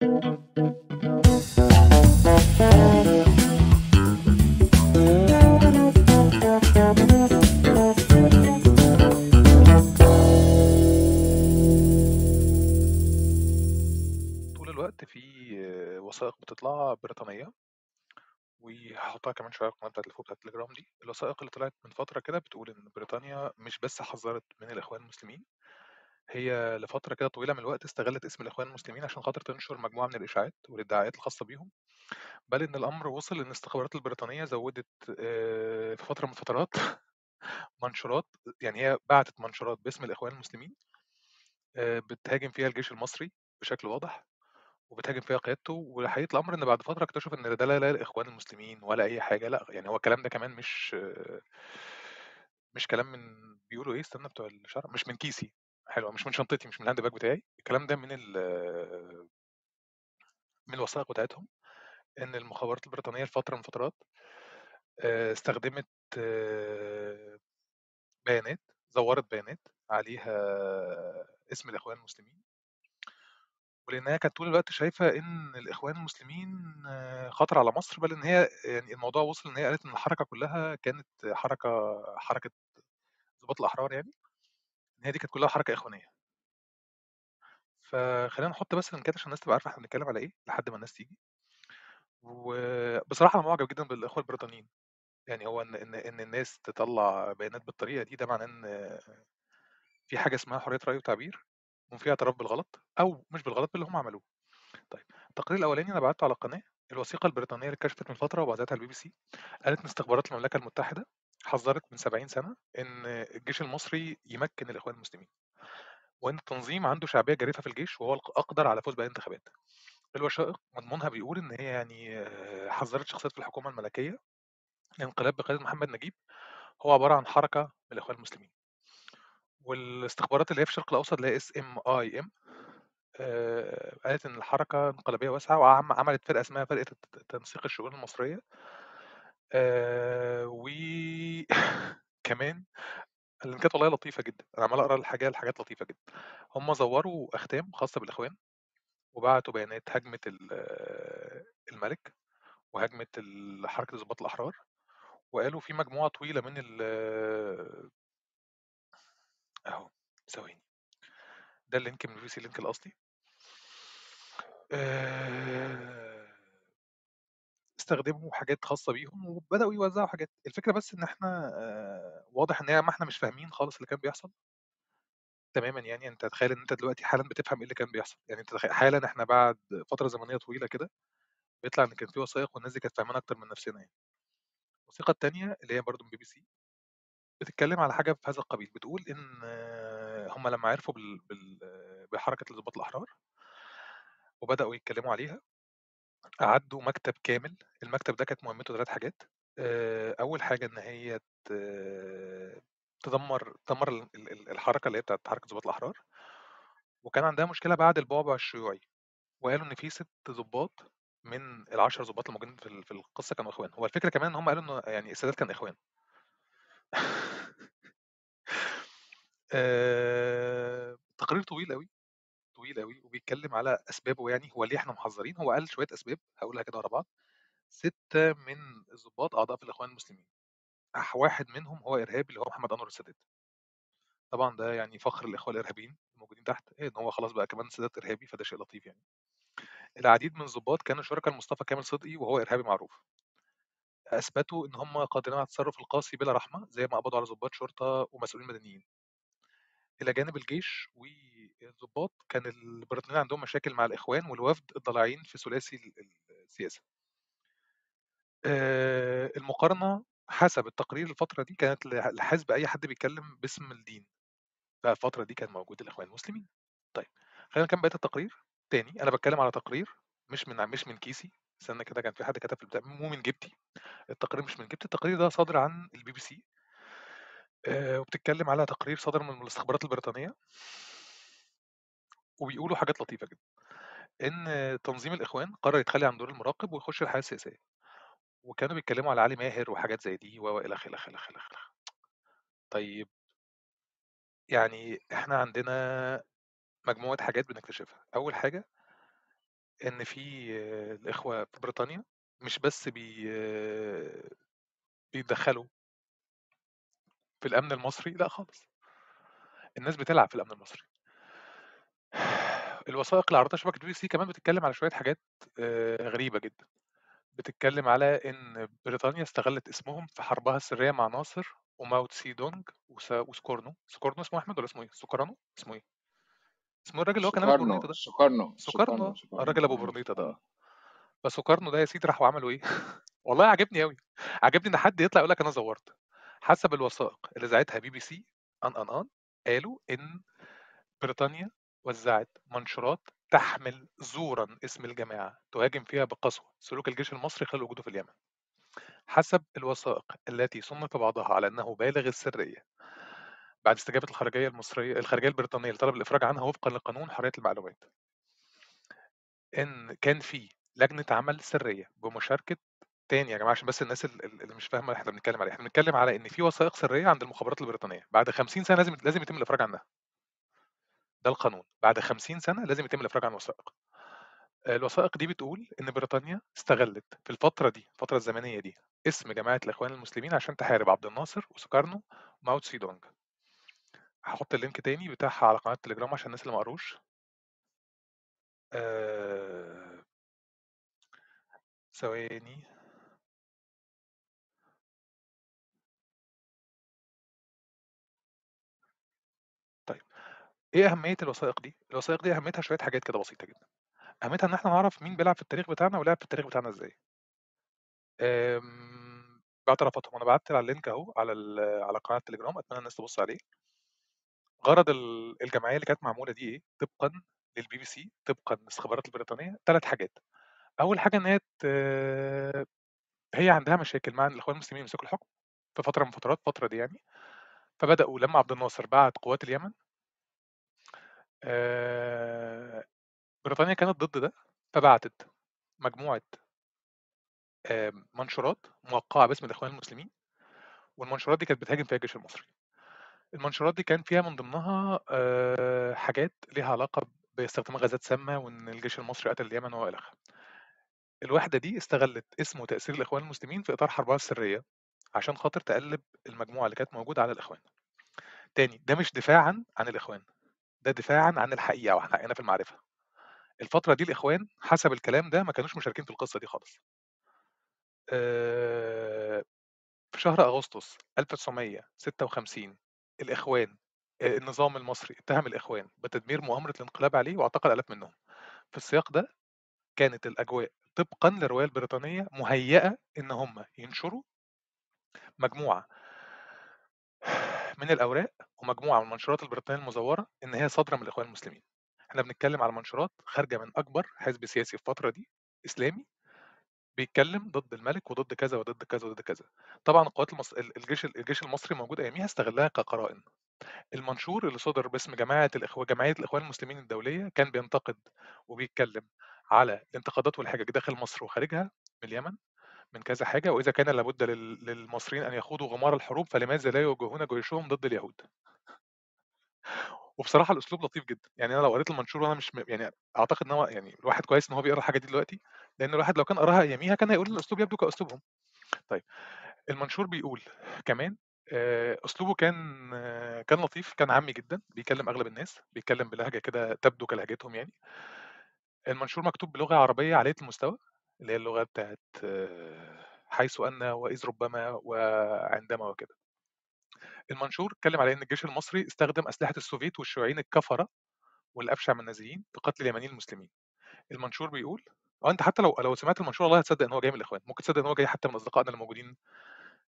طول الوقت في وثائق بتطلع بريطانية وهاحطها كمان شوية على القناة بتاعة الفوق بتاعة التليجرام دي، الوثائق اللي طلعت من فترة كده بتقول إن بريطانيا مش بس حذّرت من الإخوان المسلمين، هي لفترة كده طويلة من الوقت استغلّت اسم الإخوان المسلمين عشان خاطر تنشر مجموعة من الإشاعات والإدعاءات الخاصة بيهم، بل إن الأمر وصل إن الاستخبارات البريطانية زوّدت آآ في فترة من الفترات منشورات يعني هي بعتت منشورات باسم الإخوان المسلمين آآ بتهاجم فيها الجيش المصري بشكل واضح، وبتهاجم فيها قيادته، وحقيقة الأمر إن بعد فترة اكتشفوا إن ده لا لا الإخوان المسلمين ولا أي حاجة، لأ، يعني هو الكلام ده كمان مش مش كلام من بيقولوا إيه استنى بتوع الشرع مش من كيسي، حلو مش من شنطتي مش من ال hand bag بتاعي، الكلام ده من ال من الوثائق بتاعتهم، إن المخابرات البريطانية في فترة من الفترات آآ استخدمت بيانات، زوّرت بيانات عليها اسم الإخوان المسلمين. ولإنها كانت طول الوقت شايفة إن الإخوان المسلمين خطر على مصر، بل إن هي يعني الموضوع وصل إن هي قالت إن الحركة كلّها كانت حركة حركة ضباط الأحرار يعني، إن هي دي كانت كلّها حركة إخوانية. فخلّينا نحط بس لينكات عشان الناس تبقى عارفة إحنا بنتكلم على إيه، لحد ما الناس تيجي. وبصراحة أنا معجب جدًا بالإخوة البريطانيين، يعني هو إن إن إن الناس تطلّع بيانات بالطريقة دي، ده معناه إن في حاجة اسمها حرية رأي وتعبير، وفي اعتراف بالغلط أو مش بالغلط باللي هم عملوه. طيب التقرير الأولاني أنا بعته على القناة، الوثيقة البريطانية اللي اتكشفت من فترة وبعتتها الBBC قالت إن استخبارات المملكة المتحدة حذّرت من 70 سنة إن الجيش المصري يمكّن الإخوان المسلمين، وإن التنظيم عنده شعبية جارفة في الجيش وهو الأقدر على الفوز بأي انتخابات. الوثائق مضمونها بيقول إن هي يعني حذّرت شخصيات في الحكومة الملكية الانقلاب بقيادة محمد نجيب هو عبارة عن حركة من الإخوان المسلمين. والاستخبارات اللي هي في الشرق الأوسط اللي هي SMIM آآ قالت إن الحركة انقلابية واسعة وعم عملت فرقة اسمها فرقة تنسيق الشؤون المصرية. آآ و كمان اللينكات والله لطيفة جدًا، أنا عمّال أقرأ الحاجة الحاجات لطيفة جدًا. هم زوّروا أختام خاصة بالإخوان، وبعتوا بيانات ال الملك، وهاجمت ال حركة الضباط الأحرار، وقالوا في مجموعة طويلة من ال أهو ثواني. ده ال link من الBBC ال link الأصلي. آآ استخدموا حاجات خاصة بيهم وبدأوا يوزّعوا حاجات، الفكرة بس إن إحنا آآ واضح إن ما إحنا مش فاهمين خالص اللي كان بيحصل. تمامًا يعني، أنت تخيّل إن أنت دلوقتي حالًا بتفهم إيه اللي كان بيحصل، يعني أنت حالًا إحنا بعد فترة زمنية طويلة كده، بيطلع إن كان في وثائق والناس دي كانت فاهمانا أكتر من نفسنا يعني. الوثيقة التانية اللي هي برضه من BBC بتتكلم على حاجة في هذا القبيل، بتقول إن هم لمّا عرفوا بحركة الضباط الأحرار وبدأوا يتكلموا عليها، أعدّوا مكتب كامل، المكتب ده كانت مهمته 3 حاجات، آآ أول حاجة إن هي تدمّر تدمّر ال ال الحركة اللي هي بتاعة حركة ضباط الأحرار، وكان عندها مشكلة بعد البعبع الشيوعي، وقالوا إن في 6 ضباط من ال10 ضباط الموجودين في في القصة كانوا إخوان، هو الفكرة كمان إن هم قالوا إنه يعني السادات كان إخوان. آآ تقرير طويل أوي، طويل أوي، وبيتكلم على أسبابه يعني، هو ليه إحنا محذّرين، هو قال شوية أسباب هاقولها كده ورا بعض. 6 من الضباط أعضاء في الإخوان المسلمين، أح واحد منهم هو إرهابي اللي هو محمد أنور السادات. طبعًا ده يعني فخر الإخوة الإرهابيين الموجودين تحت، إن هو خلاص بقى كمان السادات إرهابي، فده شيء لطيف يعني. العديد من الضباط كانوا شركا لمصطفى كامل صدقي وهو إرهابي معروف. أثبتوا إن هم قادرين على التصرف القاسي بلا رحمة، زي ما قبضوا على ضباط شرطة ومسؤولين مدنيين. إلى جانب الجيش والضباط، كان البريطانيين عندهم مشاكل مع الإخوان والوفد الضالعين في ثلاثي ال السياسة. آآ المقارنة حسب التقرير الفترة دي كانت لحسب أي حد بيتكلم باسم الدين. فالفترة دي كان موجود الإخوان المسلمين. طيب خلينا نكمل بقية التقرير تاني، أنا باتكلم على تقرير مش من مش من كيسي، استنى كده كان في حد كتب في البتاع مو من جيبتي، التقرير مش من جيبتي، التقرير ده صادر عن الBBC. آآ وبتتكلم على تقرير صدر من الاستخبارات البريطانية. وبيقولوا حاجات لطيفة جدًا، إن تنظيم الإخوان قرر يتخلّي عن دور المراقب ويخش الحياة السياسية. وكانوا بيتكلموا على علي ماهر وحاجات زي دي و، و، إلخ، إلخ، إلخ. طيب يعني إحنا عندنا مجموعة حاجات بنكتشفها، أول حاجة إن في الإخوة في بريطانيا مش بس بي بيتدخّلوا في الأمن المصري، لأ خالص. الناس بتلعب في الأمن المصري. الوثائق اللي عرضتها شبكة BBC كمان بتتكلم على شوية حاجات آآ غريبة جدًا. بتتكلم على إن بريطانيا استغلّت اسمهم في حربها السرية مع ناصر وماو تسي دونج وس وسوكارنو، سكورنو اسمه أحمد والّا اسمه إيه؟ سوكرانو؟ اسمه إيه؟ اسمه الراجل اللي هو كان سوكارنو برنيطة ده. سوكارنو سوكارنو آه، الراجل أبو برنيطة ده آه. ده يا سيدي راحوا عملوا إيه، والله عاجبني أوي، عاجبني إن حد يطلع يقول لك أنا زوّرت. حسب الوثائق اللي ذاعتها BBC آن، آن، آن، قالوا إن بريطانيا وزّعت منشورات تحمل زورًا اسم الجماعة تهاجم فيها بقسوة سلوك الجيش المصري خلال وجوده في اليمن. حسب الوثائق التي صُنِّف بعضها على أنه بالغ السرية. بعد استجابة الخارجية المصرية الخارجية البريطانية لطلب الإفراج عنها وفقًا لقانون حرية المعلومات. إن كان في لجنة عمل سرية بمشاركة تاني يا جماعة عشان بس الناس ال ال اللي مش فاهمة إحنا بنتكلم على إيه، إحنا بنتكلم على إن في وثائق سرية عند المخابرات البريطانية، بعد 50 سنة لازم لازم يتم الإفراج عنها. ده القانون، بعد 50 سنة لازم يتم الإفراج عن الوثائق. الوثائق دي بتقول إن بريطانيا استغلّت في الفترة دي، الفترة الزمنية دي، اسم جماعة الإخوان المسلمين عشان تحارب عبد الناصر وسوكارنو وماو تسي دونج. هاحط ال link تاني بتاعها على قناة التليجرام عشان الناس اللي ما قروش. آآ ثواني. طيب، إيه أهمية الوثائق دي؟ الوثائق دي أهميتها شوية حاجات كده بسيطة جدًا. أهميتها إن إحنا نعرف مين بيلعب في التاريخ بتاعنا ولعب في التاريخ بتاعنا إزاي. آمم باعترافاتهم، أنا بعتّ على اللينك أهو على ال على قناة التليجرام، أتمنى الناس تبُص عليه. غرض ال الجمعية اللي كانت معمولة دي إيه، طبقًا للBBC طبقًا للاستخبارات البريطانية، 3 حاجات. أول حاجة إن هي هي عندها مشاكل مع إن الإخوان المسلمين يمسكوا الحكم في فترة من الفترات، الفترة دي يعني، فبدأوا لمّا عبد الناصر بعت قوات اليمن آآ بريطانيا كانت ضد ده، فبعتت مجموعة آمم منشورات موقّعة باسم الإخوان المسلمين، والمنشورات دي كانت بتهاجم فيها الجيش المصري. المنشورات دي كان فيها من ضمنها آآ حاجات ليها علاقة باستخدام غازات سامة وإن الجيش المصري قتل اليمن وإلى آخره. الوحدة دي استغلّت اسم وتأثير الإخوان المسلمين في إطار حربها السرية، عشان خاطر تقلّب المجموعة اللي كانت موجودة على الإخوان. تاني، ده مش دفاعًا عن الإخوان، ده دفاعًا عن الحقيقة وعن حقنا في المعرفة. الفترة دي الإخوان حسب الكلام ده ما كانوش مشاركين في القصة دي خالص. في شهر أغسطس 1956 الإخوان النظام المصري اتهم الإخوان بتدمير مؤامرة الانقلاب عليه واعتقل آلاف منهم. في السياق ده كانت الأجواء طبقًا للرواية البريطانية مُهيّأة إن هم ينشروا مجموعة من الأوراق ومجموعة من المنشورات البريطانية المزورة إن هي صادرة من الإخوان المسلمين. إحنا بنتكلم على منشورات خارجة من أكبر حزب سياسي في الفترة دي إسلامي، بيتكلم ضد الملك وضد كذا وضد كذا وضد كذا. طبعًا القوات المص ال الجيش الجيش المصري الموجود أياميها استغلها كقرائن. المنشور اللي صُدر باسم جماعة الإخوا جمعية الإخوان المسلمين الدولية كان بينتقد وبيتكلم على الانتقادات والحجج داخل مصر وخارجها من اليمن، من كذا حاجة، وإذا كان لابد لل للمصريين أن يخوضوا غمار الحروب فلماذا لا يوجهون جيوشهم ضد اليهود؟ وبصراحة الأسلوب لطيف جدًا، يعني أنا لو قريت المنشور وأنا مش يعني أعتقد إن هو يعني الواحد كويس إن هو بيقرأ الحاجة دي دلوقتي، لأن الواحد لو كان قراها أياميها كان هيقول الأسلوب يبدو كأسلوبهم. طيب، المنشور بيقول كمان آآ أسلوبه كان كان لطيف، كان عامي جدًا، بيكلم أغلب الناس، بيتكلم بلهجة كده تبدو كلهجتهم يعني. المنشور مكتوب بلغة عربية عالية المستوى، اللي هي اللغة بتاعة حيث أن وإذ ربما وعندما وكده. المنشور اتكلم على إن الجيش المصري استخدم أسلحة السوفيت والشيوعيين الكفرة والأبشع من النازيين في قتل اليمنيين المسلمين. المنشور بيقول آه أنت حتى لو لو سمعت المنشور والله هتصدق إن هو جاي من الإخوان، ممكن تصدق إن هو جاي حتى من أصدقائنا اللي موجودين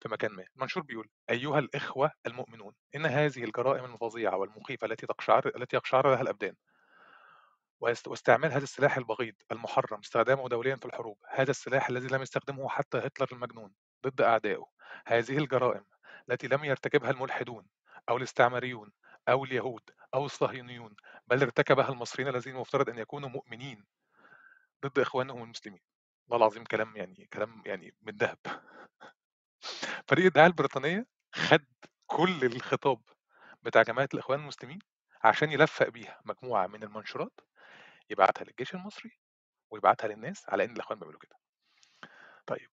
في مكان ما. المنشور بيقول: "أيها الإخوة المؤمنون، إن هذه الجرائم الفظيعة والمخيفة التي تقشعر التي يقشعر لها الأبدان واست واستعمال هذا السلاح البغيض المحرم استخدامه دوليًا في الحروب، هذا السلاح الذي لم يستخدمه حتى هتلر المجنون ضد أعدائه، هذه الجرائم التي لم يرتكبها الملحدون أو الاستعماريون أو اليهود أو الصهيونيون، بل ارتكبها المصريين الذين المفترض أن يكونوا مؤمنين ضد إخوانهم المسلمين." والله العظيم كلام يعني كلام يعني من دهب. فريق الدعاية البريطانية خَد كل الخطاب بتاع جماعة الإخوان المسلمين عشان يلفّق بيها مجموعة من المنشورات، يبعتها للجيش المصري ويبعتها للناس على إن الإخوان بيعملوا كده. طيب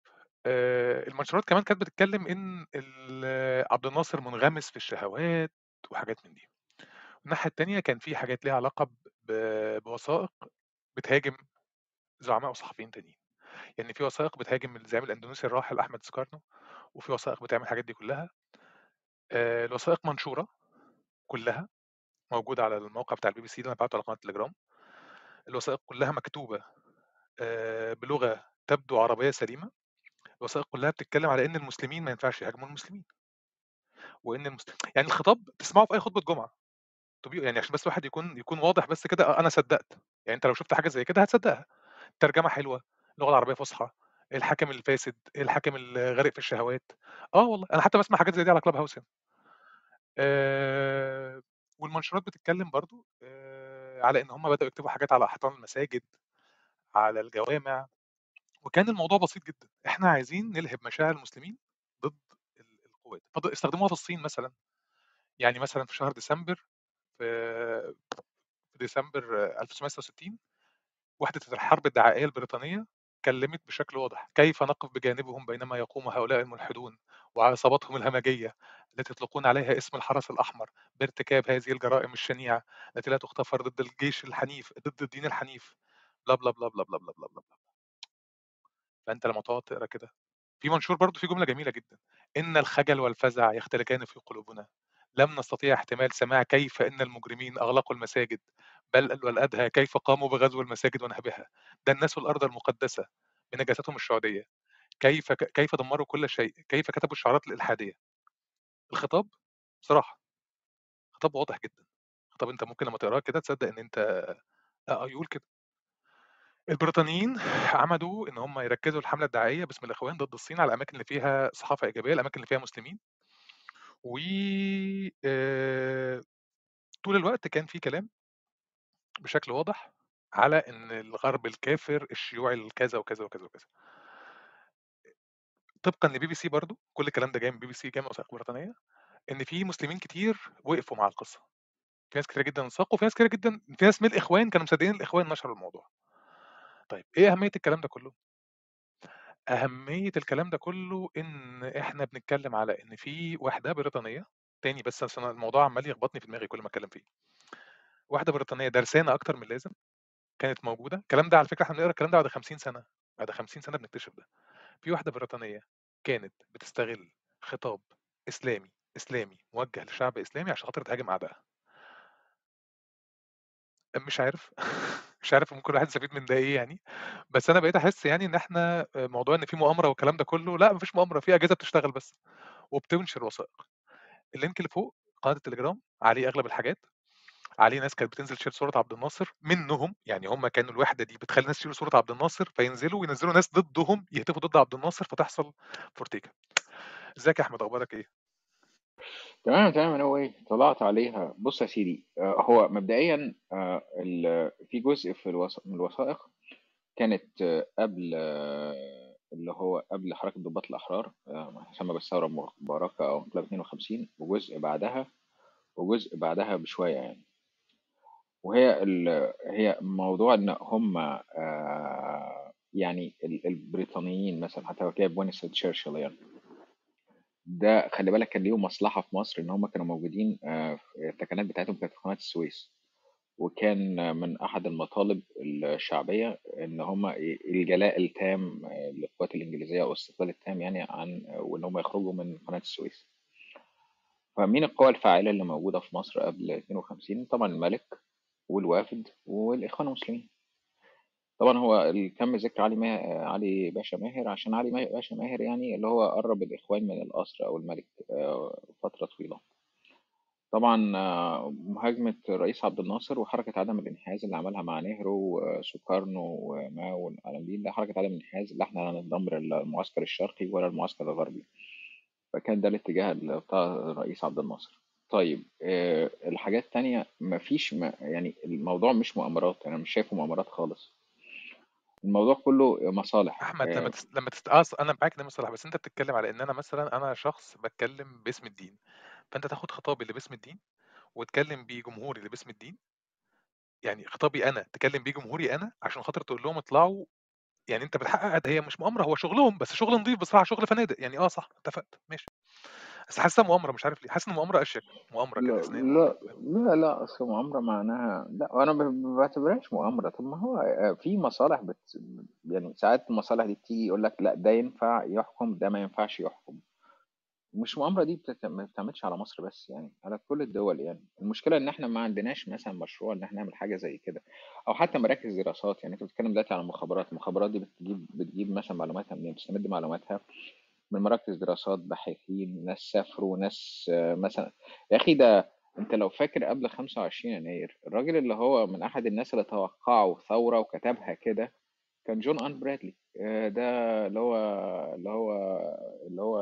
آآ المنشورات كمان كانت بتتكلم ال عبد الناصر منغمس في الشهوات وحاجات من دي. الناحية التانية كان في حاجات ليها علاقة ب بوثائق بتهاجم زعماء وصحفيين تانيين. يعني في وثائق بتهاجم الزعيم الأندونيسي الراحل أحمد سكارنو، وفي وثائق بتعمل الحاجات دي كلها. آآ الوثائق منشورة كلها، موجودة على الموقع بتاع الBBC اللي أنا باعته على قناة التليجرام. الوثائق كلها مكتوبة بلغة تبدو عربية سليمة. الوثائق كلها بتتكلم على إن المسلمين ما ينفعش يهاجموا المسلمين. وإن المسل يعني الخطاب تسمعه في أي خطبة جمعة. يعني عشان بس الواحد يكون يكون واضح بس كده أ أنا صدّقت. يعني أنت لو شُفت حاجة زي كده هتصدّقها. ترجمة حلوة، اللغة العربية فُصحى، الحاكم الفاسد، الحاكم الغارق في الشهوات. آه والله، أنا حتى باسمع حاجات زي دي على club house هنا. آآ والمنشورات بتتكلم برضه آآ على إن هم بدأوا يكتبوا حاجات على أحيطان المساجد، على الجوامع، وكان الموضوع بسيط جدًا. إحنا عايزين نلهب مشاعر المسلمين ضد ال القوات. استخدموها في الصين مثلًا. يعني مثلًا في شهر ديسمبر في في ديسمبر 1966 وحدة الحرب الدعائية البريطانية كلمت بشكل واضح: "كيف نقف بجانبهم بينما يقوم هؤلاء الملحدون وعصاباتهم الهمجية التي يطلقون عليها اسم الحرس الأحمر بارتكاب هذه الجرائم الشنيعة التي لا تُغتفر ضد الجيش الحنيف ضد الدين الحنيف." بلا، بلا، بلا، بلا، بلا، بلا، بلا، بلا. فأنت لمّا تقعد تقرأ كده في منشور برضه فيه جملة جميلة جدًا: "إن الخجل والفزع يختلجان في قلوبنا. لم نستطيع احتمال سماع كيف إن المجرمين أغلقوا المساجد، بل والأدهى كيف قاموا بغزو المساجد ونهبها. دنسوا الأرض المقدسة بنجاساتهم الشعوذية. كيف كيف دمروا كل شيء، كيف كتبوا الشعارات الإلحادية." الخطاب بصراحة خطاب واضح جدًا. خطاب أنت ممكن لمّا تقراه كده تصدق إن أنت آه، يقول كده. البريطانيين عمدوا إن هم يركّزوا الحملة الدعائية باسم الإخوان ضد الصين على الأماكن اللي فيها صحافة إيجابية، الأماكن اللي فيها مسلمين. و طول الوقت كان في كلام بشكل واضح على إن الغرب الكافر، الشيوعي الكذا وكذا، وكذا، وكذا. طبقًا لBBC برضه، كل الكلام ده جاي من BBC جاي من وثائق بريطانية، إن في مسلمين كتير وقفوا مع القصة. في ناس كتيرة جدًا انساقوا، وفي ناس كتيرة جدًا في ناس من الإخوان كانوا مصدقين الإخوان نشروا الموضوع. طيب إيه أهمية الكلام ده كله؟ أهمية الكلام ده كله إن إحنا بنتكلم على إن في واحدة بريطانية تاني بس عشان الموضوع عمّال يخبطني في دماغي كل ما أتكلم فيه. واحدة بريطانية درسانة أكتر من اللازم، كانت موجودة الكلام ده على فكرة إحنا بنقرأ الكلام ده بعد 50 سنة، بعد 50 سنة بنكتشف ده. في واحدة بريطانية كانت بتستغل خطاب إسلامي، إسلامي موجه لشعب إسلامي عشان خاطر تهاجم أعدائها. مش عارف، مش عارف ممكن الواحد يستفيد من ده إيه يعني، بس أنا بقيت أحس يعني إن إحنا آآ موضوع إن في مؤامرة والكلام ده كله، لأ ما فيش مؤامرة، في أجهزة بتشتغل بس، وبتنشر وثائق. اللينك اللي فوق قناة التليجرام عليه أغلب الحاجات، عليه ناس كانت بتنزل تشيل صورة عبد الناصر منهم، يعني هم كانوا الوحدة دي بتخلّي الناس يشيلوا صورة عبد الناصر، فينزلوا وينزلوا ناس ضدهم يهتفوا ضد عبد الناصر، فتحصل فورتيكا. إزيك يا أحمد أخبارك إيه؟ تمام تمام أنا way طلعت عليها بص يا سيدي آه، هو مبدئيا آه، في جزء في. من الوثائق كانت آه، قبل اللي هو قبل حركة ضباط الأحرار آه، بالثورة المباركة أو انقلاب 52 وجزء بعدها وجزء بعدها بشوية يعني وهي. هي موضوع إن هم يعني ال- البريطانيين مثلا حتى جايب وينستون تشرشل يعني ده خلي بالك كان ليهم مصلحة في مصر إن هم كانوا موجودين آه، التكنات بتاعتهم كانت في قناة السويس. وكان من أحد المطالب الشعبية إن هم الجلاء التام آه، للقوات الإنجليزية أو الاستقلال التام يعني عن آه، وإن هم يخرجوا من قناة السويس. فمين القوى الفاعلة اللي موجودة في مصر قبل 52 طبعا الملك والوافد والإخوان المسلمين. طبعا هو ال- تم ذكر علي ما... علي باشا ماهر عشان علي ما- باشا ماهر يعني اللي هو قرب الإخوان من القصر أو الملك آه، فترة طويلة. طبعا آه، مهاجمة الرئيس عبد الناصر وحركة عدم الانحياز اللي عملها مع نهرو وسوكارنو وماو والعالم دي ده حركة عدم الانحياز اللي إحنا لا المعسكر الشرقي ولا المعسكر الغربي. فكان ده الاتجاه بتاع الرئيس عبد الناصر. طيب آه، الحاجات التانية مفيش ما يعني الموضوع مش مؤامرات أنا مش شايفه مؤامرات خالص. الموضوع كله مصالح. أحمد لمّا آه، تس لمّا تست آه، ص أنا معاك إن مصطلح، بس أنت بتتكلم على إن أنا مثلًا أنا شخص باتكلم باسم الدين، فأنت تاخد خطابي اللي باسم الدين وتكلم بيه جمهوري اللي باسم الدين. يعني خطابي أنا، تكلّم بيه جمهوري أنا، عشان خاطر تقول لهم اطلعوا. يعني أنت بتحقق هي مش مؤامرة هو شغلهم، بس شغل نضيف بصراحة، شغل فنادق، يعني آه صح، اتفقت، ماشي. بس حاسسها مؤامرة مش عارف ليه، حاسس إن المؤامرة أشيك، مؤامرة لا كده لا؟ لا لا أصل مؤامرة معناها لا أنا ما بعتبرهاش مؤامرة. طب ما هو آه، في مصالح بت... يعني ساعات المصالح دي بتيجي يقول لك لا ده ينفع يحكم ده ما ينفعش يحكم. مش مؤامرة دي بتت... ما بتعملش على مصر بس يعني على كل الدول يعني. المشكلة إن إحنا ما عندناش مثلا مشروع إن إحنا نعمل حاجة زي كده أو حتى مراكز دراسات. يعني أنت بتتكلم دلوقتي على المخابرات المخابرات دي بتجيب بتجيب مثلا معلوماتها منين؟ بتستمد معلوماتها من مراكز دراسات باحثين ناس سافروا ناس آه، مثلا. يا أخي ده أنت لو فاكر قبل 25 يناير الراجل اللي هو من أحد الناس اللي توقعوا ثورة وكتبها كده كان جون آن برادلي. آه، ده اللي هو اللي هو اللي هو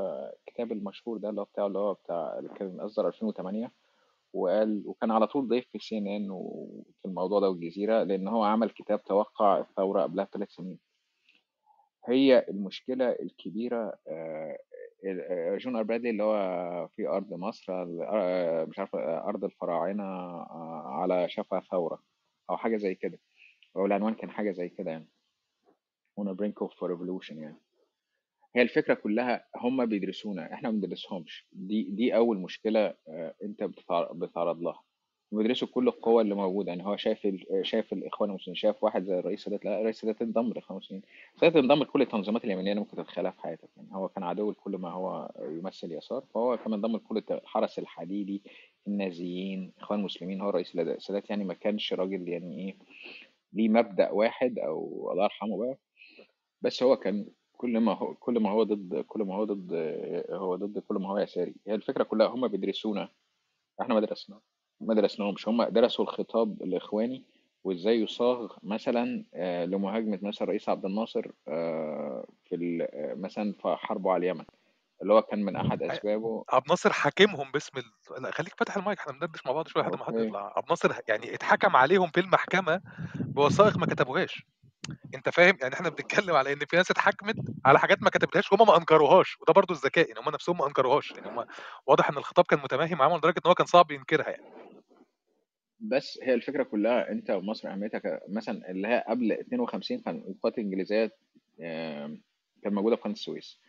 الكتاب المشهور ده اللي هو بتاعه اللي هو بتاع اللي كان أصدر 2008 وقال وكان على طول ضيف في سي إن إن وفي الموضوع ده والجزيرة لأن هو عمل كتاب توقع الثورة قبلها بثلاث سنين. هي المشكلة الكبيرة آه، آه، جون آر برادلي اللي هو في أرض مصر آه، مش عارف أرض الفراعنة على شفا ثورة أو حاجة زي كده. أو العنوان كان حاجة زي كده يعني. On a brink of revolution يعني. هي الفكرة كلها هم بيدرسونا إحنا ما بندرسهمش. دي دي أول مشكلة أنت بتتع- بتتعرض لها. بيدرسوا كل القوى اللي موجودة. يعني هو شايف. شايف الإخوان المسلمين شايف واحد زي الرئيس السادات لا الرئيس السادات انضم للإخوان المسلمين. السادات انضم لكل التنظيمات اليمنية اللي ممكن تتخيلها في حياتك. يعني هو كان عدو لكل ما هو يمثل يسار. فهو كان انضم لكل الحرس الحديدي النازيين إخوان المسلمين. هو الرئيس السادات يعني ما كانش راجل يعني إيه ليه مبدأ واحد أو الله يرحمه بقى. بس هو كان كل ما هو كل ما هو ضد كل ما هو ضد هو ضد كل ما هو يساري. هي الفكرة كلها هم بيدرسونا. إحنا ما درسنا ما درسناهمش. هم درسوا الخطاب الإخواني وإزاي يصاغ مثلا آه، لمهاجمة مثلا الرئيس عبد الناصر آه، في آه، مثلا في حربه على اليمن اللي هو كان من أحد ع أسبابه عبد الناصر حاكمهم باسم ال لأ خلّيك فاتح المايك إحنا بندردش مع بعض شوية لحد ما حد يطلع، عبد الناصر يعني اتحكم عليهم في المحكمة بوثائق ما كتبوهاش، أنت فاهم؟ يعني إحنا بنتكلم على إن في ناس اتحاكمت على حاجات ما كتبتهاش وهُم ما أنكروهاش، وده برضه الذكاء، يعني هُم نفسهم ما أنكروهاش، يعني هُم واضح إن الخطاب كان متماهي معاهم لدرجة إن هو كان صعب ينكرها يعني. بس هي الفكرة كلها أنت ومصر أهميتها مثلا اللي هي قبل 52 كان القوات الإنجليزية كانت موجودة في قناة السويس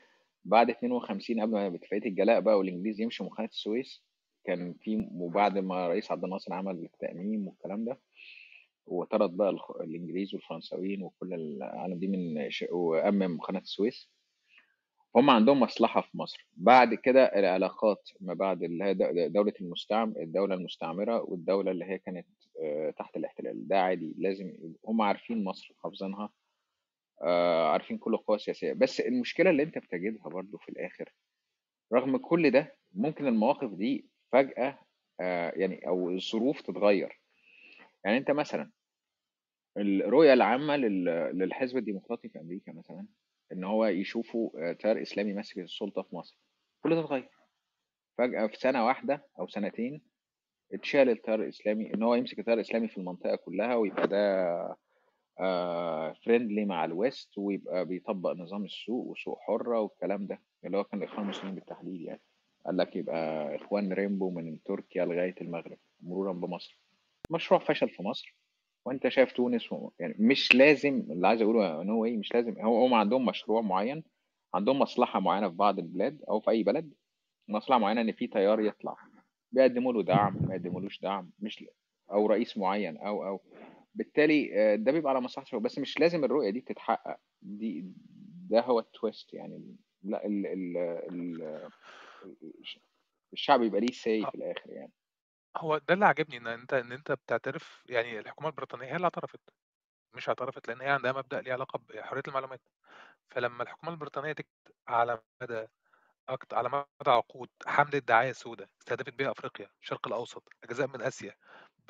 بعد 52 قبل ما باتفاقية الجلاء بقى والإنجليز يمشوا من قناة السويس كان في وبعد ما الرئيس عبد الناصر عمل التأميم والكلام ده وطرد بقى الإنجليز والفرنساويين وكل العالم دي من وأمم قناة السويس. هم عندهم مصلحة في مصر. بعد كده العلاقات ما بعد اللي هي د- دولة المستعمر الدولة المستعمرة والدولة اللي هي كانت آه، تحت الاحتلال. ده عادي لازم هم عارفين مصر حافظينها آه، عارفين كل القوى السياسية. بس المشكلة اللي أنت بتجدها برضو في الآخر رغم كل ده ممكن المواقف دي فجأة آه، يعني أو الظروف تتغير. يعني أنت مثلا الرؤية العامة لل- للحزب الديمقراطي في أمريكا مثلا إن هو يشوفوا آه، تيار إسلامي ماسك السلطة في مصر. كل ده اتغير. فجأة في سنة واحدة أو سنتين اتشال التيار الإسلامي إن هو يمسك التيار الإسلامي في المنطقة كلها ويبقى ده friendly مع ال West ويبقى بيطبق نظام السوق وسوق حرة والكلام ده اللي هو كان الإخوان المسلمين بالتحديد يعني. قال لك يبقى إخوان rainbow من تركيا لغاية المغرب مرورا بمصر. مشروع فشل في مصر. وأنت شايف تونس و... يعني مش لازم اللي عايز أقوله no way مش لازم هو هم عندهم مشروع معين عندهم مصلحة معينة في بعض البلاد أو في أي بلد مصلحة معينة إن في تيار يطلع. بيقدموا له دعم ما يقدمولوش دعم مش أو رئيس معين أو أو. بالتالي آه، ده بيبقى على مصلحته بس مش لازم الرؤية دي تتحقق. دي ده هو ال twist يعني. لا ال ال ال الشعب يبقى ليه سي آه، في الآخر يعني. هو ده اللي عاجبني إن أنت إن أنت بتعترف يعني الحكومة البريطانية هي اللي اعترفت، مش اعترفت لإن هي عندها مبدأ ليه علاقة بحرية المعلومات، فلمّا الحكومة البريطانية تكتب على مدى أكت على مدى عقود حملة دعاية سودا استهدفت بيها أفريقيا، الشرق الأوسط، أجزاء من آسيا،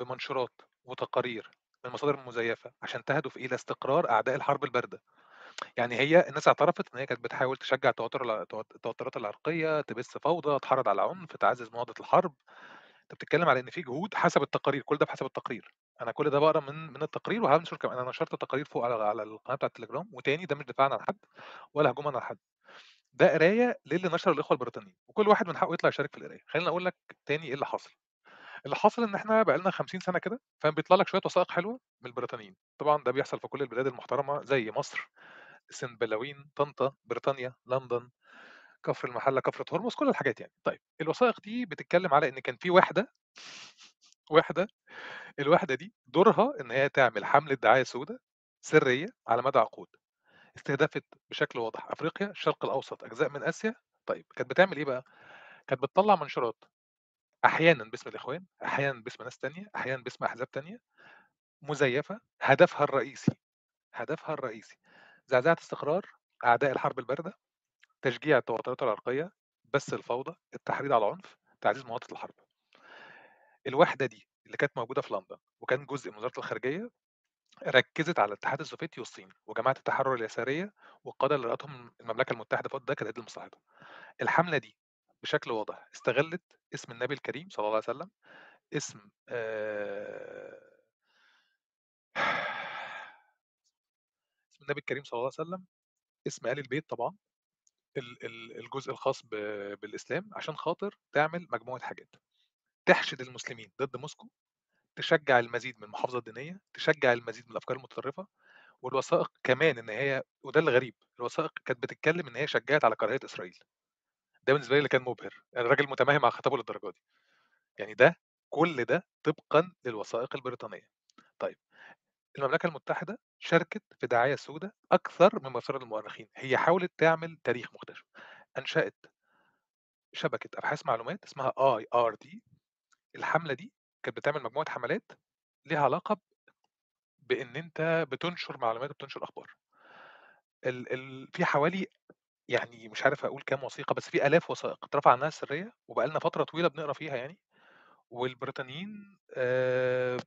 بمنشورات وتقارير من مصادر مزيفة عشان تهدف إلى استقرار أعداء الحرب الباردة. يعني هي الناس اعترفت إن هي كانت بتحاول تشجع التوتر التوترات العرقية، تبث فوضى، تحرض على العنف، تعزز معضلة الحرب. بتتكلم على إن في جهود حسب التقارير، كل ده بحسب التقرير. أنا كل ده باقرا من من التقرير وهانشر كمان أنا نشرت التقارير فوق على على القناة بتاعة التليجرام، وتاني ده مش دفاعًا عن حد ولا هجومًا على حد. ده قراية للي نشره الإخوة البريطانيين، وكل واحد من حقه يطلع يشارك في القراية. خلّيني أقول لك تاني إيه اللي حصل. اللي حاصل إن إحنا بقى لنا 50 سنة كده، فبيطلع لك شوية وثائق حلوة من البريطانيين، طبعًا ده بيحصل في كل البلاد المحترمة زي مصر، سنبلاوين، طنطا، بريطانيا، لندن، كفر المحلة، كفر هرمز، كل الحاجات يعني. طيب الوثائق دي بتتكلم على إن كان في واحدة واحدة الواحدة دي دورها إن هي تعمل حملة دعاية سودا سرية على مدى عقود، استهدفت بشكل واضح أفريقيا، الشرق الأوسط، أجزاء من آسيا. طيب كانت بتعمل إيه بقى؟ كانت بتطلّع منشورات أحيانًا باسم الإخوان، أحيانًا باسم ناس تانية، أحيانًا باسم أحزاب تانية، مزيفة، هدفها الرئيسي، هدفها الرئيسي زعزعة استقرار أعداء الحرب الباردة، تشجيع التوترات العرقية، بث الفوضى، التحريض على العنف، تعزيز مواطنة الحرب. الوحدة دي اللي كانت موجودة في لندن وكان جزء من وزارة الخارجية، ركّزت على الاتحاد السوفيتي والصين وجماعة التحرر اليسارية والقادة اللي رأتهم المملكة المتحدة في ده كاليد المصاحبة. الحملة دي بشكل واضح استغلت اسم النبي الكريم صلى الله عليه وسلم، اسم آآ اسم النبي الكريم صلى الله عليه وسلم، اسم آل البيت طبعًا، ال ال الجزء الخاص بالإسلام عشان خاطر تعمل مجموعة حاجات، تحشد المسلمين ضد موسكو، تشجّع المزيد من المحافظة الدينية، تشجّع المزيد من الأفكار المتطرفة، والوثائق كمان إن هي وده الغريب، الوثائق كانت بتتكلم إن هي شجّعت على كراهية إسرائيل. ده بالنسبة لي اللي كان مبهر، الراجل متماهي مع خطابه للدرجة دي. يعني ده كل ده طبقًا للوثائق البريطانية. المملكة المتحدة شاركت في دعاية سودا أكثر مما يفترض المؤرخين، هي حاولت تعمل تاريخ مختلف، أنشأت شبكة أبحاث معلومات اسمها IRD الحملة دي كانت بتعمل مجموعة حملات ليها علاقة بإن أنت بتنشر معلومات وبتنشر أخبار. ال ال في حوالي يعني مش عارف أقول كام وثيقة، بس في آلاف وثائق اترفع عنها السرية وبقى لنا فترة طويلة بنقرأ فيها يعني، والبريطانيين آآ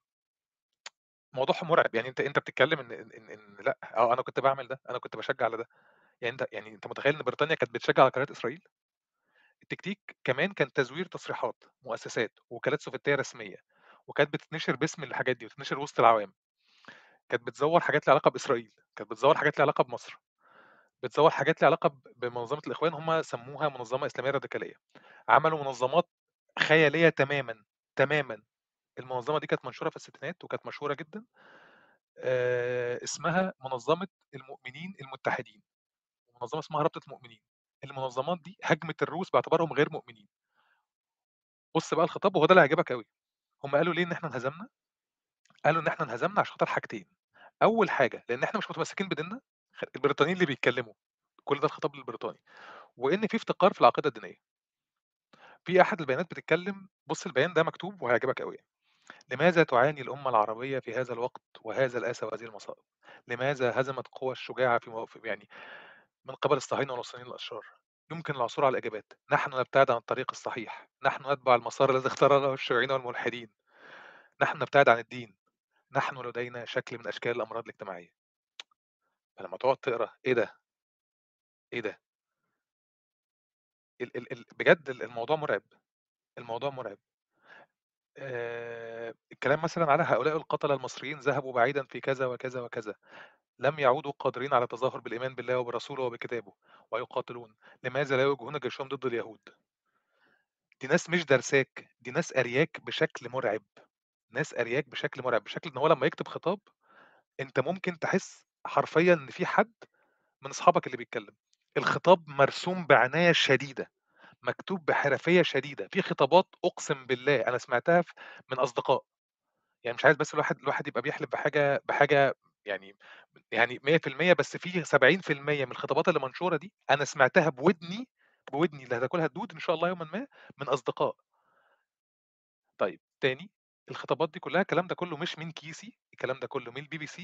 موضوعهم مرعب، يعني أنت أنت بتتكلم إن إن إن لأ، آه أنا كنت باعمل ده، أنا كنت باشجّع على ده، يعني أنت يعني أنت متخيل إن بريطانيا كانت بتشجّع على كراهية إسرائيل؟ التكتيك كمان كان تزوير تصريحات مؤسسات ووكالات سوفيتية رسمية، وكانت بتتنشر باسم الحاجات دي وتتنشر وسط العوام، كانت بتزوّر حاجات ليها علاقة بإسرائيل، كانت بتزوّر حاجات ليها علاقة بمصر، بتزوّر حاجات ليها علاقة ب بمنظمة الإخوان هم سموها منظمة إسلامية راديكالية، عملوا منظمات خيالية تمامًا، تمامًا، المنظمة دي كانت منشورة في الستينات وكانت مشهورة جدًا، اسمها منظمة المؤمنين المتحدين، ومنظمة اسمها رابطة مؤمنين، المنظمات دي هاجمت الروس باعتبارهم غير مؤمنين. بُص بقى الخطاب وهو ده اللي هيعجبك أوي، هم قالوا ليه إن إحنا انهزمنا؟ قالوا إن إحنا انهزمنا عشان خاطر حاجتين، أول حاجة لإن إحنا مش متمسكين بديننا، البريطانيين اللي بيتكلموا، كل ده الخطاب للبريطاني، وإن في افتقار في العقيدة الدينية. في أحد البيانات بتتكلم بُص البيان ده مكتوب وهيعجبك أوي يعني. لماذا تعاني الأمة العربية في هذا الوقت وهذا الأسى وهذه المصائب؟ لماذا هزمت قوى الشجاعة في مواف يعني من قبل الصهاينة والنصرانيين الأشرار؟ يمكن العثور على الإجابات، نحن نبتعد عن الطريق الصحيح، نحن نتبع المسار الذي اختاره الشيوعيين والملحدين، نحن نبتعد عن الدين، نحن لدينا شكل من أشكال الأمراض الاجتماعية. فلما تقعد تقرأ إيه ده؟ إيه ده؟ ال ال ال بجد ال الموضوع مرعب، الموضوع مرعب. آآ الكلام مثلًا على هؤلاء القتلة المصريين ذهبوا بعيدًا في كذا وكذا وكذا، لم يعودوا قادرين على التظاهر بالإيمان بالله وبرسوله وبكتابه، ويقاتلون، لماذا لا يواجهون جيشهم ضد اليهود؟ دي ناس مش دارساك، دي ناس قارياك بشكل مرعب، ناس قارياك بشكل مرعب، بشكل إن هو لمّا يكتب خطاب، أنت ممكن تحس حرفيًا إن في حد من أصحابك اللي بيتكلم. الخطاب مرسوم بعناية شديدة، مكتوب بحرفية شديدة، في خطابات أقسم بالله أنا سمعتها من أصدقاء، يعني مش عايز بس الواحد الواحد يبقى بيحلف بحاجة بحاجة يعني يعني 100% بس في 70% من الخطابات اللي منشورة دي أنا سمعتها بودني، بودني اللي هتاكلها الدود إن شاء الله يومًا ما من أصدقاء. طيب تاني، الخطابات دي كلها الكلام ده كله مش من كيسي، الكلام ده كله من الBBC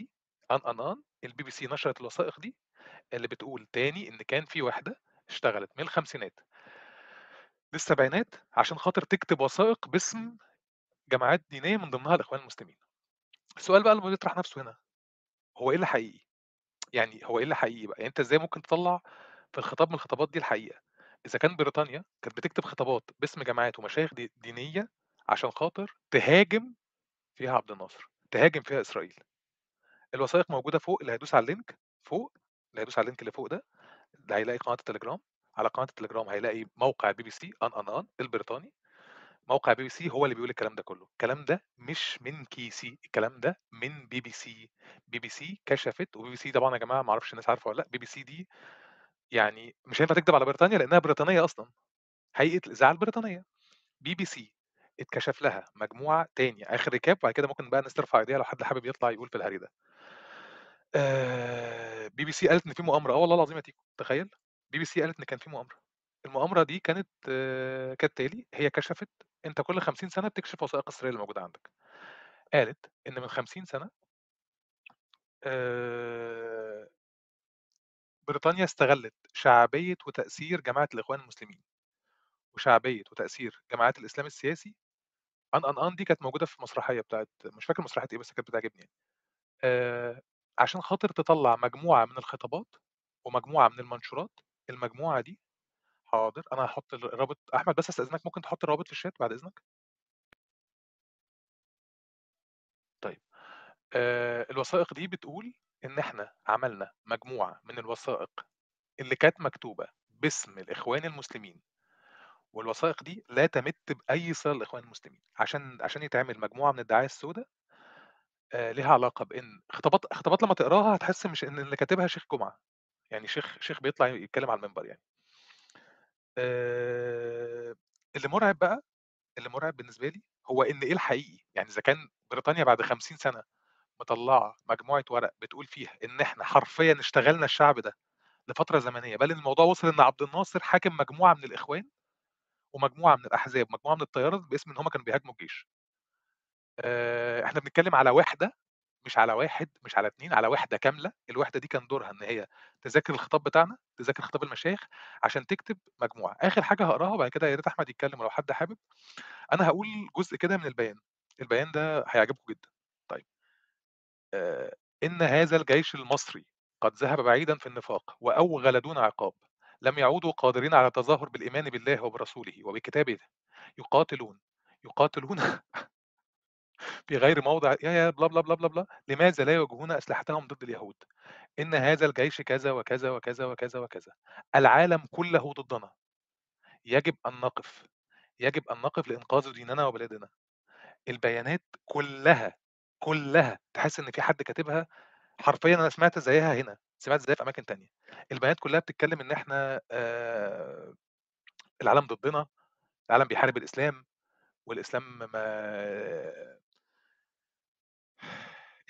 آن، آن، آن، الBBC نشرت الوثائق دي اللي بتقول تاني إن كان في واحدة اشتغلت من الخمسينات للسبعينات عشان خاطر تكتب وثائق باسم جماعات دينية من ضمنها الإخوان المسلمين. السؤال بقى اللي بيطرح نفسه هنا، هو إيه اللي حقيقي؟ يعني هو إيه اللي حقيقي بقى؟ يعني أنت إزاي ممكن تطلّع في الخطاب من الخطابات دي الحقيقة؟ إذا كان بريطانيا كانت بتكتب خطابات باسم جماعات ومشايخ دي دينية عشان خاطر تهاجم فيها عبد الناصر، تهاجم فيها إسرائيل. الوثائق موجودة فوق، اللي هيدوس على ال link فوق، اللي هيدوس على ال link اللي فوق ده، ده هيلاقي قناة التليجرام، على قناة التليجرام هيلاقي موقع الBBC آن، آن، آن البريطاني، موقع BBC هو اللي بيقول الكلام ده كله، الكلام ده مش من كيسي، الكلام ده من BBC. BBC كشفت وBBC طبعًا يا جماعة ما أعرفش الناس عارفة والّا لأ، BBC دي يعني مش هينفع تكدب على بريطانيا لأنها بريطانية أصلًا، هيئة الإذاعة البريطانية. BBC اتكشف لها مجموعة تاني آخر recap وبعد كده ممكن بقى الناس ترفع إيديها لو حد حابب يطلع يقول في الهري ده. آآ BBC قالت إن في مؤامرة، آه والله العظيم يا تيكو، تخيل! BBC قالت إن كان في مؤامرة. المؤامرة دي كانت كالتالي، هي كشفت أنت كل 50 سنة بتكشف وثائق السرية اللي موجودة عندك. قالت إن من 50 سنة بريطانيا استغلت شعبية وتأثير جماعة الإخوان المسلمين، وشعبية وتأثير جماعات الإسلام السياسي أن، أن، أن دي كانت موجودة في مسرحية بتاعة مش فاكر مسرحية إيه بس كانت بتعجبني يعني. عشان خاطر تطلّع مجموعة من الخطابات ومجموعة من المنشورات، المجموعة دي حاضر أنا هاحط ال الرابط أحمد بس أستأذنك ممكن تحط الروابط في الchat بعد إذنك؟ طيب. آآ الوثائق دي بتقول إن إحنا عملنا مجموعة من الوثائق اللي كانت مكتوبة باسم الإخوان المسلمين، والوثائق دي لا تمت بأي صلة للإخوان المسلمين، عشان عشان يتعمل مجموعة من الدعاية السودا آآ ليها علاقة بإن خطابات خطابات لمّا تقراها هتحس مش إن اللي كاتبها شيخ جمعة، يعني شيخ شيخ بيطلع يتكلم على المنبر يعني. اللي مرعب بقى، اللي مرعب بالنسبة لي هو إن إيه الحقيقي، يعني إذا كان بريطانيا بعد 50 سنة مطلّعة مجموعة ورق بتقول فيها إن إحنا حرفيًا اشتغلنا الشعب ده لفترة زمنية، بل الموضوع وصل إن عبد الناصر حاكم مجموعة من الإخوان ومجموعة من الأحزاب ومجموعة من التيارات باسم إن هم كانوا بيهاجموا الجيش. آآ إحنا بنتكلم على وحدة مش على واحد، مش على 2، على وحدة كاملة، الوحدة دي كان دورها إن هي تذاكر الخطاب بتاعنا، تذاكر خطاب المشايخ عشان تكتب مجموعة. آخر حاجة هاقراها وبعد كده يا ريت أحمد يتكلم لو حد حابب. أنا هاقول جزء كده من البيان، البيان ده هيعجبكم جدًا. طيب. إن هذا الجيش المصري قد ذهب بعيدًا في النفاق وأوغل دون عقاب، لم يعودوا قادرين على التظاهر بالإيمان بالله وبرسوله وبكتابه، يقاتلون، يقاتلون في غير موضع يا، يا بلا، بلا، بلا، بلا، بلا، لماذا لا يواجهون أسلحتهم ضد اليهود؟ إن هذا الجيش كذا، وكذا، وكذا، وكذا، وكذا. العالم كله ضدنا. يجب أن نقف، يجب أن نقف لإنقاذ ديننا وبلادنا. البيانات كلها، كلها تحس إن في حد كاتبها حرفيًا أنا سمعت زيها هنا، سمعت زيها في أماكن تانية. البيانات كلها بتتكلم إن إحنا آآ العالم ضدنا، العالم بيحارب الإسلام، والإسلام ما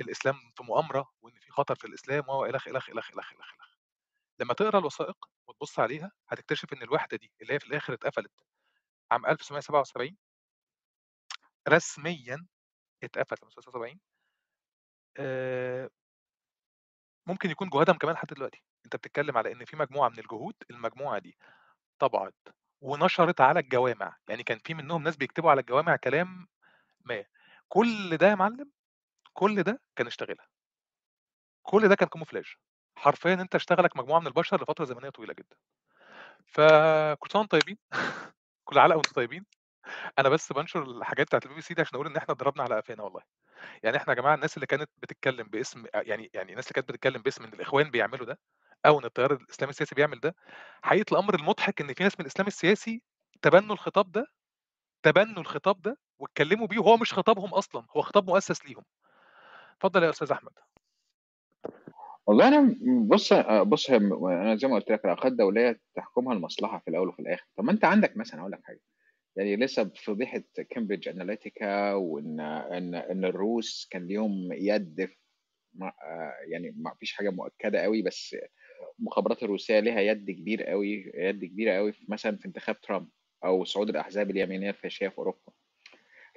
الإسلام في مؤامرة، وإن في خطر في الإسلام و، وإلخ، إلخ، إلخ، إلخ، إلخ، إلخ. لمّا تقرأ الوثائق وتبُص عليها هتكتشف إن الوحدة دي اللي هي في الآخر اتقفلت عام 1977 رسميًا اتقفلت 1977 آآ ممكن يكون جهودهم كمان لحد دلوقتي. أنت بتتكلم على إن في مجموعة من الجهود، المجموعة دي طبعت ونشرت على الجوامع، يعني كان في منهم ناس بيكتبوا على الجوامع كلام ما. كل ده يا معلم، كل ده كان اشتغلها. كل ده كان camouflage حرفيًا أنت اشتغلك مجموعة من البشر لفترة زمنية طويلة جدًا. فكل سنة وأنتم طيبين، كل عام وأنتم طيبين. أنا بس بانشر الحاجات بتاعة الBBC دي عشان أقول إن إحنا اتضربنا على قفانا والله. يعني إحنا يا جماعة الناس اللي كانت بتتكلم باسم أ يعني يعني الناس اللي كانت بتتكلم باسم إن الإخوان بيعملوا ده، أو إن التيار الإسلامي السياسي بيعمل ده، حقيقة الأمر المضحك إن في ناس من الإسلام السياسي تبنوا الخطاب ده، تبنوا الخطاب ده واتكلموا بيه وهو مش خطابهم أصلًا، هو خطاب مؤسس ليهم. اتفضل يا أستاذ أحمد. والله أنا م بُص بُص أنا زي ما قُلت لك العلاقات الدولية تحكمها المصلحة في الأول وفي الآخر. طب ما أنت عندك مثلًا هاقول لك حاجة، يعني لسه بفضيحة Cambridge Analytica وإن إن إن الروس كان ليهم يد يعني ما فيش حاجة مؤكدة أوي، بس المخابرات الروسية ليها يد كبير أوي يد كبيرة أوي في مثلًا في انتخاب ترامب أو صعود الأحزاب اليمينية الفاشية في أوروبا.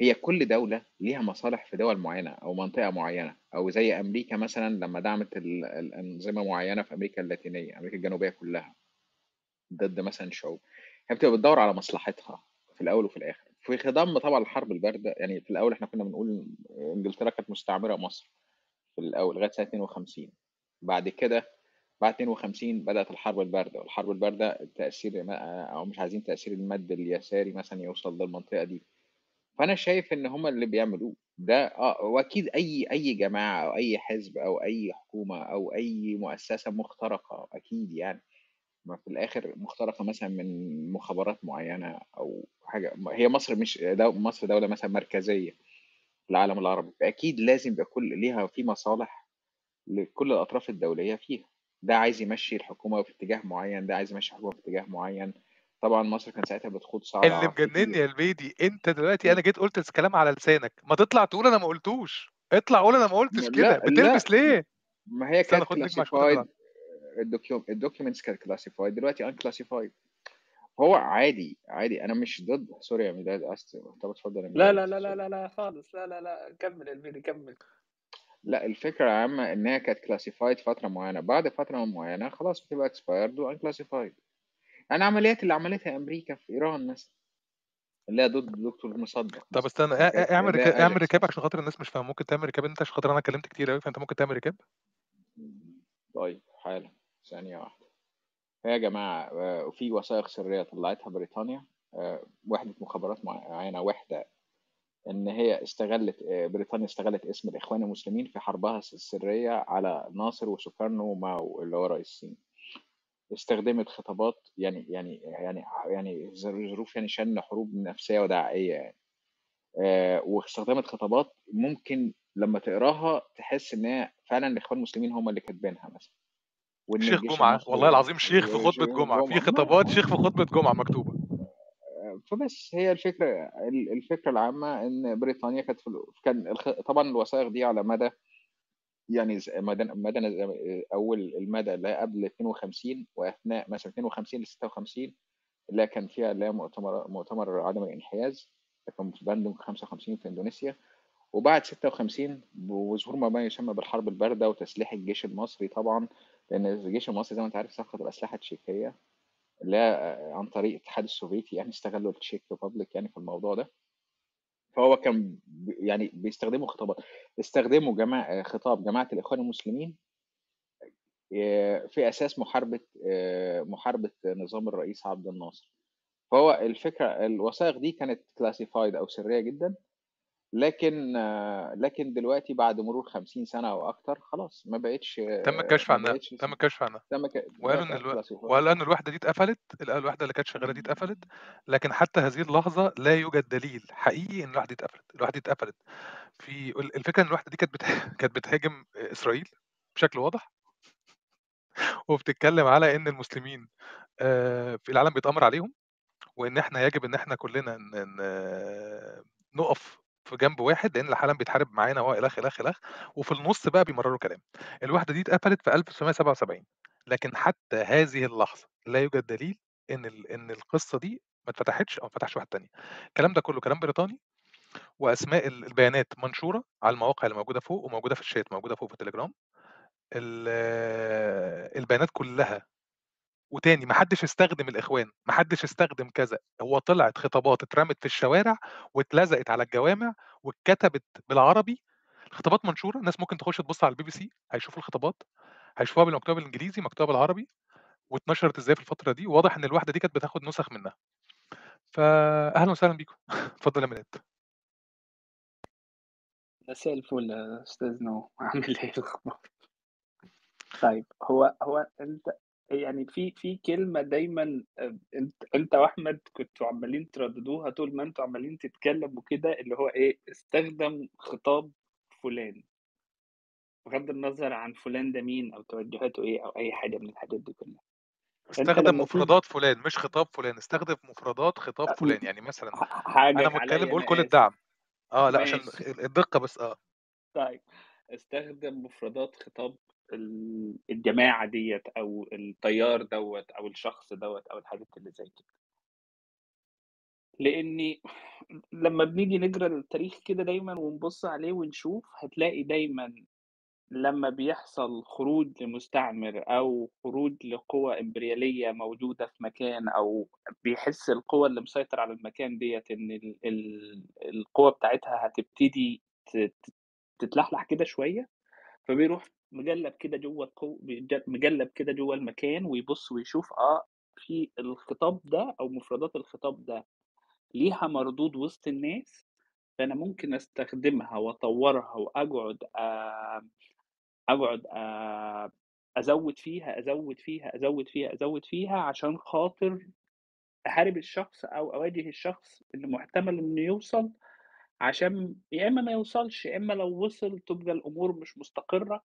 هي كل دولة ليها مصالح في دول معينة أو منطقة معينة، أو زي أمريكا مثلًا لمّا دعمت ال الأنظمة معينة في أمريكا اللاتينية، أمريكا الجنوبية كلها. ضد مثلًا شعوب. هي بتبقى بتدوّر على مصلحتها في الأول وفي الآخر. في خضم طبعًا الحرب الباردة، يعني في الأول إحنا كنا بنقول إنجلترا كانت مستعمرة مصر في الأول لغاية سنة 52. بعد كده بعد 52 بدأت الحرب الباردة، والحرب الباردة التأثير أو مش عايزين تأثير المَد اليساري مثلًا يوصل للمنطقة دي. فأنا شايف إن هم اللي بيعملوه ده آه، وأكيد أي أي جماعة أو أي حزب أو أي حكومة أو أي مؤسسة مخترقة أكيد يعني. ما في الآخر مخترقة مثلًا من مخابرات معيّنة أو حاجة م هي مصر مش دو مصر دولة مثلًا مركزية في العالم العربي، فأكيد لازم يبقى كل ليها في مصالح لكل الأطراف الدولية فيها، ده عايز يمشّي الحكومة في اتجاه معيّن، ده عايز يمشّي الحكومة في اتجاه معيّن، طبعًا مصر كانت ساعتها بتخوض اللي صراع مجننّي. يا البيدي أنت دلوقتي. أنا جيت قُلت الكلام على لسانك، ما تطلع تقول أنا ما قُلتوش، اطلع قُل أنا ما قُلتش كده، بتلبس ليه؟ ما هي استنى كانت خُد عشان. الdocu الdocuments كانت classified دلوقتي unclassified. هو عادي، عادي أنا مش ضد sorry يا ميلاد آسف طَب اتفضل يا لا، لا، لا، لا،. لا، لا خالص، لا، لا، لأ، كمّل يا البيدي كمّل. لأ، الفكرة العامة إنها كانت classified فترة معيّنة، بعد فترة معيّنة خلاص بتبقى expired وunclassified. يعني العمليات اللي عملتها أمريكا في إيران مثلًا، اللي هي ضد دكتور مصدق طَب استنى كانت اع اعمل هي اعمل مثلًا. عشان خاطر الناس مش فاهمة، ممكن تعمل recap أنت عشان خاطر أنا اتكلمت كتير أوي، فأنت ممكن تعمل؟ إمم، طيب حالًا، ثانية واحدة. يا جماعة آآ في وثائق سرية طلّعتها بريطانيا آآ وحدة مخابرات معيّنة وحدة إن هي استغلِّت آآ بريطانيا استغلِّت اسم الإخوان المسلمين في حربها الس السرية على ناصر وسوكارنو وماو اللي هو رئيس الصين. استخدمت خطابات يعني يعني يعني يعني ظر ظروف يعني شن حروب نفسية ودعائية يعني. آآ واستخدمت خطابات ممكن لمّا تقراها تحس إن هي فعلًا الإخوان المسلمين هم اللي كاتبينها مثلًا، وإن شيخ المصري والله العظيم شيخ في وش خطبة جمعة، في خطابات شيخ في خطبة جمعة مكتوبة. آآ فبس هي الفكرة ال الفكرة العامة إن بريطانيا كانت كان طبعًا الوثائق دي على مدى يعني مدى مدى ن آآ أول المدى اللي قبل 52 وأثناء مثلًا 52 ل56 اللي هي كان فيها اللي هي مؤتمر مؤتمر عدم الانحياز، كان في باندونج 55 في إندونيسيا، وبعد 56 بظهور ما يسمى بالحرب الباردة وتسليح الجيش المصري طبعًا، لأن الجيش المصري زي ما أنت عارف صفقة الأسلحة التشيكية اللي هي عن طريق الاتحاد السوفيتي يعني استغلوا التشيك ريبابليك يعني في الموضوع ده. فهو كان يعني بيستخدموا خطابات، استخدموا جما خطاب جماعة الإخوان المسلمين آآ في أساس محاربة آآ محاربة نظام الرئيس عبد الناصر. فهو الفكرة الوثائق دي كانت classified أو سرية جدًا، لكن لكن دلوقتي بعد مرور 50 سنة أو أكتر خلاص ما بقتش تم الكشف عنها، تم الكشف عنها. تم ك وقالوا إن ألو. وقالوا إن الوحدة دي اتقفلت، ال الوحدة اللي كانت شغالة دي اتقفلت، لكن حتى هذه اللحظة لا يوجد دليل حقيقي إن الوحدة دي اتقفلت، الوحدة دي اتقفلت. في ال الفكرة إن الوحدة دي كانت بت كانت بتهاجم إسرائيل بشكل واضح. وبتتكلم على إن المسلمين آآ في العالم بيتأمر عليهم، وإن إحنا يجب إن إحنا كلنا نُقف في جنب واحد، لإن العالم بيتحارب معانا وإلخ، إلخ، إلخ، وفي النُص بقى بيمرّروا كلام. الوحدة دي اتقفلت في 1977 لكن حتى هذه اللحظة لا يوجد دليل إن ال إن القصة دي ما اتفتحتش أو ما اتفتحش واحدة تانية. الكلام ده كله كلام بريطاني، وأسماء ال البيانات منشورة على المواقع اللي موجودة فوق وموجودة في الchat موجودة فوق في التليجرام. ال البيانات كلها وتاني ما حدش استخدم الإخوان، ما حدش استخدم كذا، هو طلعت خطابات اترمت في الشوارع واتلزقت على الجوامع واتكتبت بالعربي، الخطابات منشورة، الناس ممكن تخش تبُص على الBBC هيشوفوا الخطابات، هيشوفوها بال مكتوبة بالإنجليزي، مكتوبة بالعربي، واتنشرت إزاي في الفترة دي، وواضح إن الوحدة دي كانت بتاخد نسخ منها. فأهلًا وسهلًا بيكم. اتفضل يا ميلاد. مساء الفل يا أستاذ نو، عامل إيه الأخبار؟ طيب هو هو أنت يعني في في كلمة دايمًا آآ أنت أنت وأحمد كنتم عمّالين ترددوها طول ما أنتم عمّالين تتكلموا كده، اللي هو إيه، استخدم خطاب فلان. بغض النظر عن فلان ده مين أو توجهاته إيه أو أي حاجة من الحاجات دي كلها. استخدم مفردات فلان مش خطاب فلان، استخدم مفردات خطاب م فلان، يعني مثلًا ح أنا حقك متكلم أنا كل. الدعم. آه، لأ عشان. الدقة بس آه. طيب، استخدم مفردات خطاب ال الجماعة ديّة أو التيار دوّة أو الشخص دوّة أو الحاجات اللي زي كده. لإني لمّا بنيجي نجرا التاريخ كده دايمًا ونبُص عليه ونشوف، هتلاقي دايمًا لمّا بيحصل خروج لمستعمر أو خروج لقوى إمبريالية موجودة في مكان أو بيحس القوى اللي مسيطرة على المكان ديّة إن ال ال القوة بتاعتها هتبتدي تتلحلح كده شوية، فبيروح مجلّب كده جوّه القو مجلّب كده جوّه المكان ويبُص ويشوف آه، في الخطاب ده أو مفردات الخطاب ده ليها مردود وسط الناس، فأنا ممكن أستخدمها وأطوّرها وأقعد آآ أقعد آآ أزوّد فيها، أزوّد فيها، أزوّد فيها، أزوّد فيها عشان خاطر أحارب الشخص أو أواجه الشخص اللي محتمل إنه يوصل، عشان يا إما ما يوصلش، يا إما لو وصل تبقى الأمور مش مستقرة،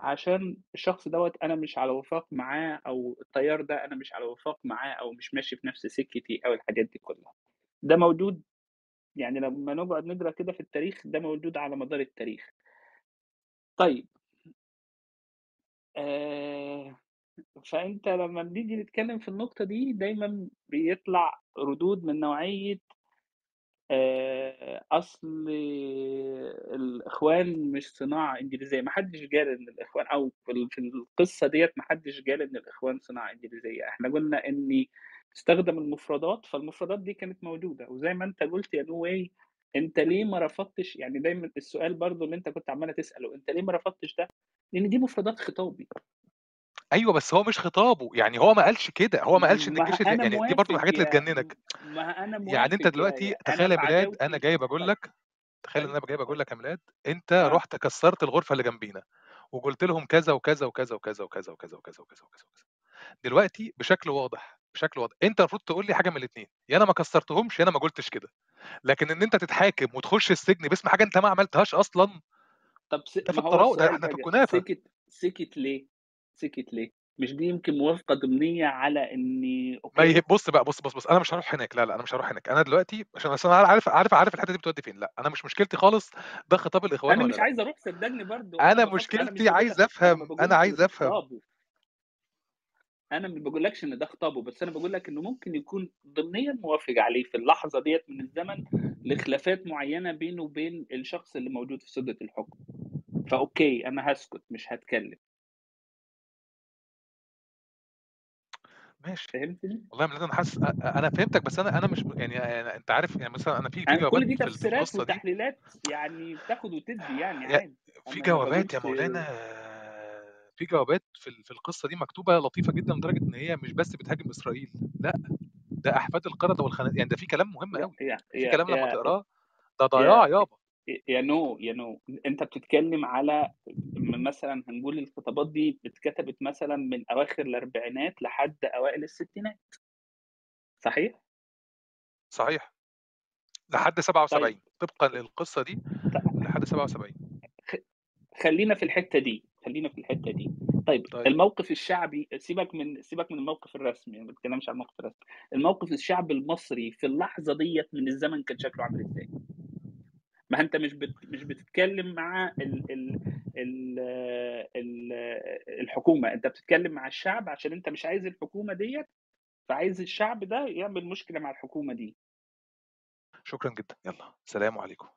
عشان الشخص دوّة أنا مش على وفاق معاه أو التيار ده أنا مش على وفاق معاه أو مش ماشي في نفس سكتي أو الحاجات دي كلّها. ده موجود يعني لمّا نقعد نقرأ كده في التاريخ، ده موجود على مدار التاريخ. طيب. آآ فأنت لمّا بنيجي نتكلم في النقطة دي، دايمًا بيطلع ردود من نوعية آآ أصل الإخوان مش صناعة إنجليزية، ما حدش قال إن الإخوان أو في ال في القصة ديّة ما حدش قال إن الإخوان صناعة إنجليزية، إحنا قُلنا إن استخدم المفردات، فالمفردات دي كانت موجودة، وزي ما أنت قُلت يا no way أنت ليه ما رفضتش يعني دايمًا السؤال برضه اللي أنت كنت عمّالة تسأله، أنت ليه ما رفضتش ده؟ لإن دي مفردات خطابي. أيوه، بس هو مش خطابه، يعني هو ما قالش كده، هو ما قالش ما الجيش يعني دي برضه من الحاجات اللي يا تجننك. ما أنا يعني يا دلوقتي أنا تخيل يا ميلاد عداوتي جاي باقول طيب. لك تخيل أيوه، أنا جاي باقول قُل. لك يا ميلاد أنت آه. رُحت كسّرت الغرفة اللي جنبينا، وقُلت لهم كذا، وكذا، وكذا، وكذا، وكذا، وكذا، وكذا، وكذا، وكذا، وكذا. دلوقتي بشكل واضح، بشكل واضح، أنت المفروض تقول لي حاجة من الاتنين، يا أنا ما كسّرتهمش، يا أنا ما قُلتش كده. لكن إن أنت تتحاكم وتخش السجن باسم حاجة أنت ما عملتهاش أصلًا طب س ده في ده إحنا في بقى الكنافة. سكت سكت ليه؟ سكت ليه؟ مش دي يمكن موافقة ضمنية على إني ما أوكي. يهب بص بقى بص بص بص أنا مش هروح هناك لا لا أنا مش هروح هناك. أنا دلوقتي عشان اصل أنا عارف عارف عارف الحتة دي بتودي فين. لا أنا مش مشكلتي خالص ده خطاب الإخوان أنا ولا مش لأ. عايز أروح صدقني برضو أنا مشكلتي أنا مشكلتي عايز أفهم أنا عايز أفهم. أنا ما بقولكش إن ده خطابه بس أنا بقول لك إنه ممكن يكون ضمنيا موافق عليه في اللحظة ديت من الزمن لخلافات معينة بينه وبين الشخص اللي موجود في سده الحكم. فأوكي أنا هسكت مش هتكلم. ماشي. فهمتني؟ والله يا أنا حاسس أ أنا فهمتك، بس أنا أنا مش يعني أ أنت عارف يعني مثلًا أنا في في كل دي في تفسيرات دي وتحليلات يعني بتاخد وتدّي يعني عادي، في ما جوابات يا مولانا في جوابات في ال في القصة دي مكتوبة لطيفة جدًا لدرجة إن هي مش بس بتهاجم إسرائيل، لأ، ده أحفاد القردة والخنا يعني ده في كلام مهم يا يا في يا كلام لمّا يا تقراه ده ضياع يا يابا. يا نو يا نو أنت بتتكلم على مثلًا هنقول الخطابات دي اتكتبت مثلًا من أواخر الأربعينات لحد أوائل الستينات. صحيح؟ صحيح. لحد طيب 77 طبقًا للقصة دي ط لحد 77. خ خلّينا في الحتّة دي، خلّينا في الحتّة دي. طيب طيب. الموقف الشعبي سيبك من سيبك من الموقف الرسمي، ما باتكلمش عن الموقف الرسمي. الموقف الشعبي المصري في اللحظة ديّة من الزمن كان شكله عامل إزاي؟ ما أنت مش بت مش بتتكلم مع ال ال ال ال الحكومة، أنت بتتكلم مع الشعب عشان أنت مش عايز الحكومة ديّة، فعايز الشعب ده يعمل مشكلة مع الحكومة دي. شكرًا جدًا، يالّا سلام عليكم.